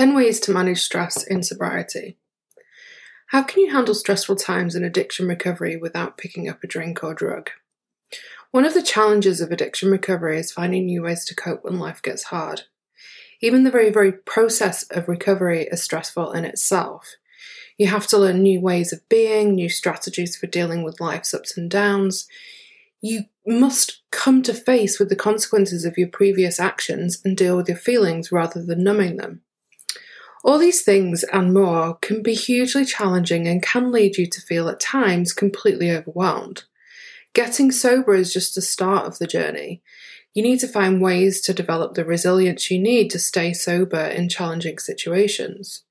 10 Ways to Manage Stress in Sobriety. How can you handle stressful times in addiction recovery without picking up a drink or drug? One of the challenges of addiction recovery is finding new ways to cope when life gets hard. Even the very, very process of recovery is stressful in itself. You have to learn new ways of being, new strategies for dealing with life's ups and downs. You must come to face with the consequences of your previous actions and deal with your feelings rather than numbing them. All these things and more can be hugely challenging and can lead you to feel at times completely overwhelmed. Getting sober is just the start of the journey. You need to find ways to develop the resilience you need to stay sober in challenging situations.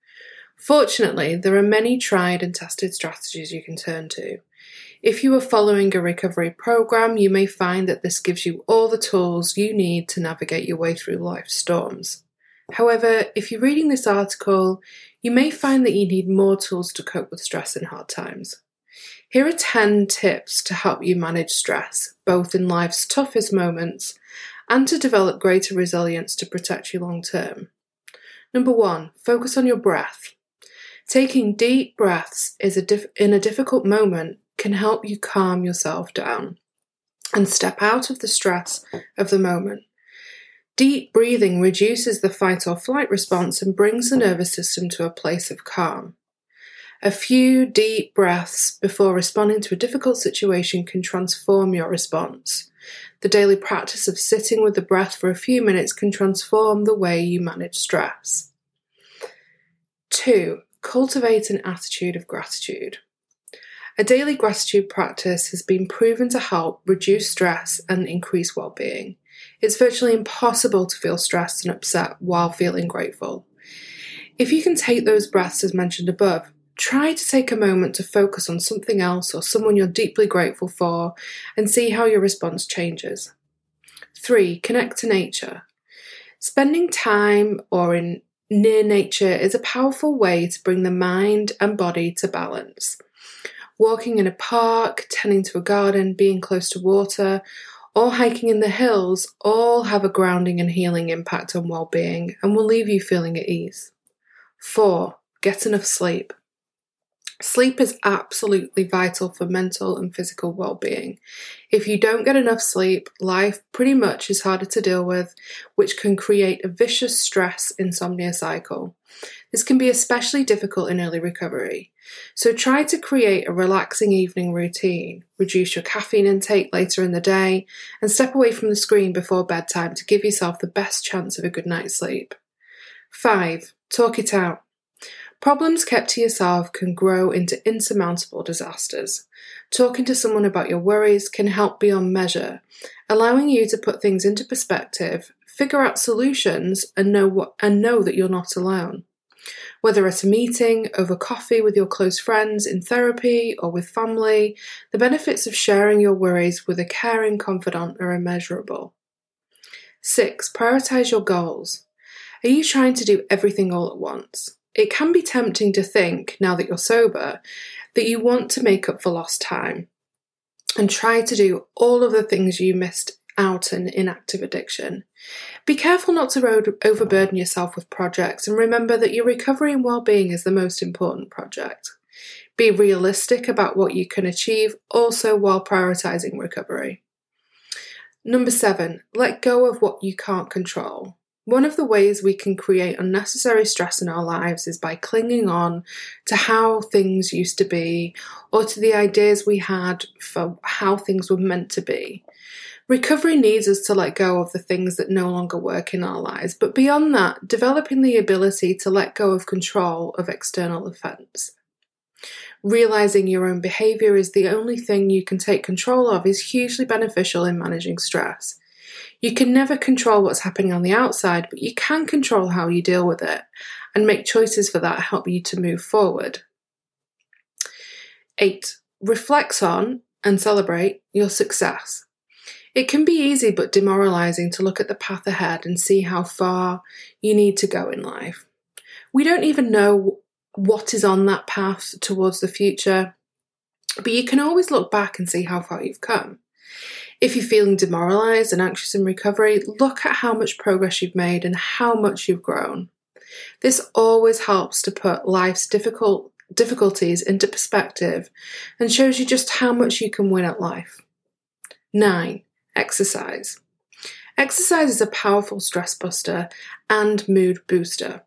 Fortunately, there are many tried and tested strategies you can turn to. If you are following a recovery program, you may find that this gives you all the tools you need to navigate your way through life's storms. However, if you're reading this article, you may find that you need more tools to cope with stress in hard times. Here are 10 tips to help you manage stress, both in life's toughest moments and to develop greater resilience to protect you long term. Number one, focus on your breath. Taking deep breaths is a in a difficult moment can help you calm yourself down and step out of the stress of the moment. Deep breathing reduces the fight or flight response and brings the nervous system to a place of calm. A few deep breaths before responding to a difficult situation can transform your response. The daily practice of sitting with the breath for a few minutes can transform the way you manage stress. 2. Cultivate an attitude of gratitude. A daily gratitude practice has been proven to help reduce stress and increase well being. It's virtually impossible to feel stressed and upset while feeling grateful. If you can take those breaths as mentioned above, try to take a moment to focus on something else or someone you're deeply grateful for and see how your response changes. 3. Connect to nature. Spending time or in near nature is a powerful way to bring the mind and body to balance. Walking in a park, tending to a garden, being close to water, or hiking in the hills all have a grounding and healing impact on well being and will leave you feeling at ease. 4. Get enough sleep. Sleep is absolutely vital for mental and physical well being. If you don't get enough sleep, life pretty much is harder to deal with, which can create a vicious stress insomnia cycle. This can be especially difficult in early recovery. So try to create a relaxing evening routine, reduce your caffeine intake later in the day, and step away from the screen before bedtime to give yourself the best chance of a good night's sleep. 5. Talk it out. Problems kept to yourself can grow into insurmountable disasters. Talking to someone about your worries can help beyond measure, allowing you to put things into perspective, figure out solutions, and know what and know that you're not alone. Whether at a meeting, over coffee with your close friends, in therapy, or with family, the benefits of sharing your worries with a caring confidant are immeasurable. 6. Prioritize your goals. Are you trying to do everything all at once? It can be tempting to think, now that you're sober, that you want to make up for lost time and try to do all of the things you missed out an inactive addiction. Be careful not to overburden yourself with projects and remember that your recovery and well-being is the most important project. Be realistic about what you can achieve also while prioritizing recovery. Number 7, let go of what you can't control. One of the ways we can create unnecessary stress in our lives is by clinging on to how things used to be or to the ideas we had for how things were meant to be. Recovery needs us to let go of the things that no longer work in our lives, but beyond that, developing the ability to let go of control of external events. Realizing your own behavior is the only thing you can take control of is hugely beneficial in managing stress. You can never control what's happening on the outside, but you can control how you deal with it and make choices for that help you to move forward. 8. Reflect on and celebrate your success. It can be easy but demoralizing to look at the path ahead and see how far you need to go in life. We don't even know what is on that path towards the future, but you can always look back and see how far you've come. If you're feeling demoralized and anxious in recovery, look at how much progress you've made and how much you've grown. This always helps to put life's difficult difficulties into perspective and shows you just how much you can win at life. 9. Exercise. Exercise is a powerful stress buster and mood booster.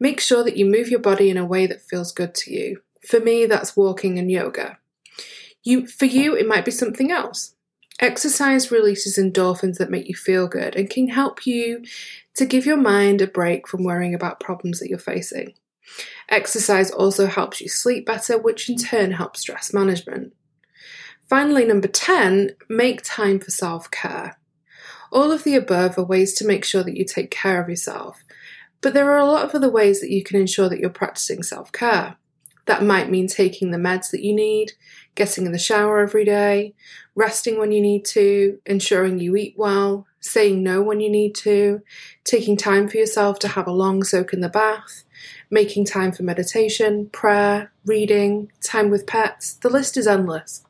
Make sure that you move your body in a way that feels good to you. For me, that's walking and yoga. You, for you, it might be something else. Exercise releases endorphins that make you feel good and can help you to give your mind a break from worrying about problems that you're facing. Exercise also helps you sleep better, which in turn helps stress management. Finally, number 10, make time for self care. All of the above are ways to make sure that you take care of yourself, but there are a lot of other ways that you can ensure that you're practicing self care. That might mean taking the meds that you need, getting in the shower every day, resting when you need to, ensuring you eat well, saying no when you need to, taking time for yourself to have a long soak in the bath, making time for meditation, prayer, reading, time with pets. The list is endless.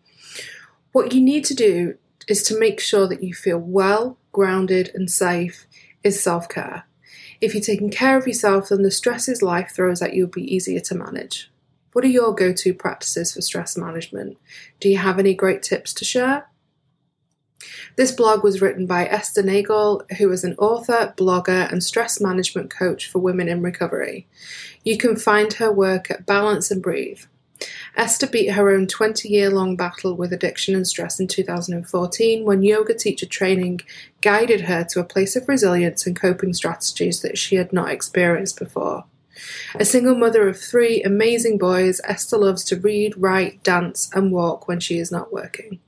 What you need to do is to make sure that you feel well, grounded, and safe is self care. If you're taking care of yourself, then the stresses life throws at you will be easier to manage. What are your go to practices for stress management? Do you have any great tips to share? This blog was written by Esther Nagle, who is an author, blogger, and stress management coach for women in recovery. You can find her work at Balance and Breathe. Esther beat her own 20 year long battle with addiction and stress in 2014 when yoga teacher training guided her to a place of resilience and coping strategies that she had not experienced before. A single mother of three amazing boys, Esther loves to read, write, dance, and walk when she is not working.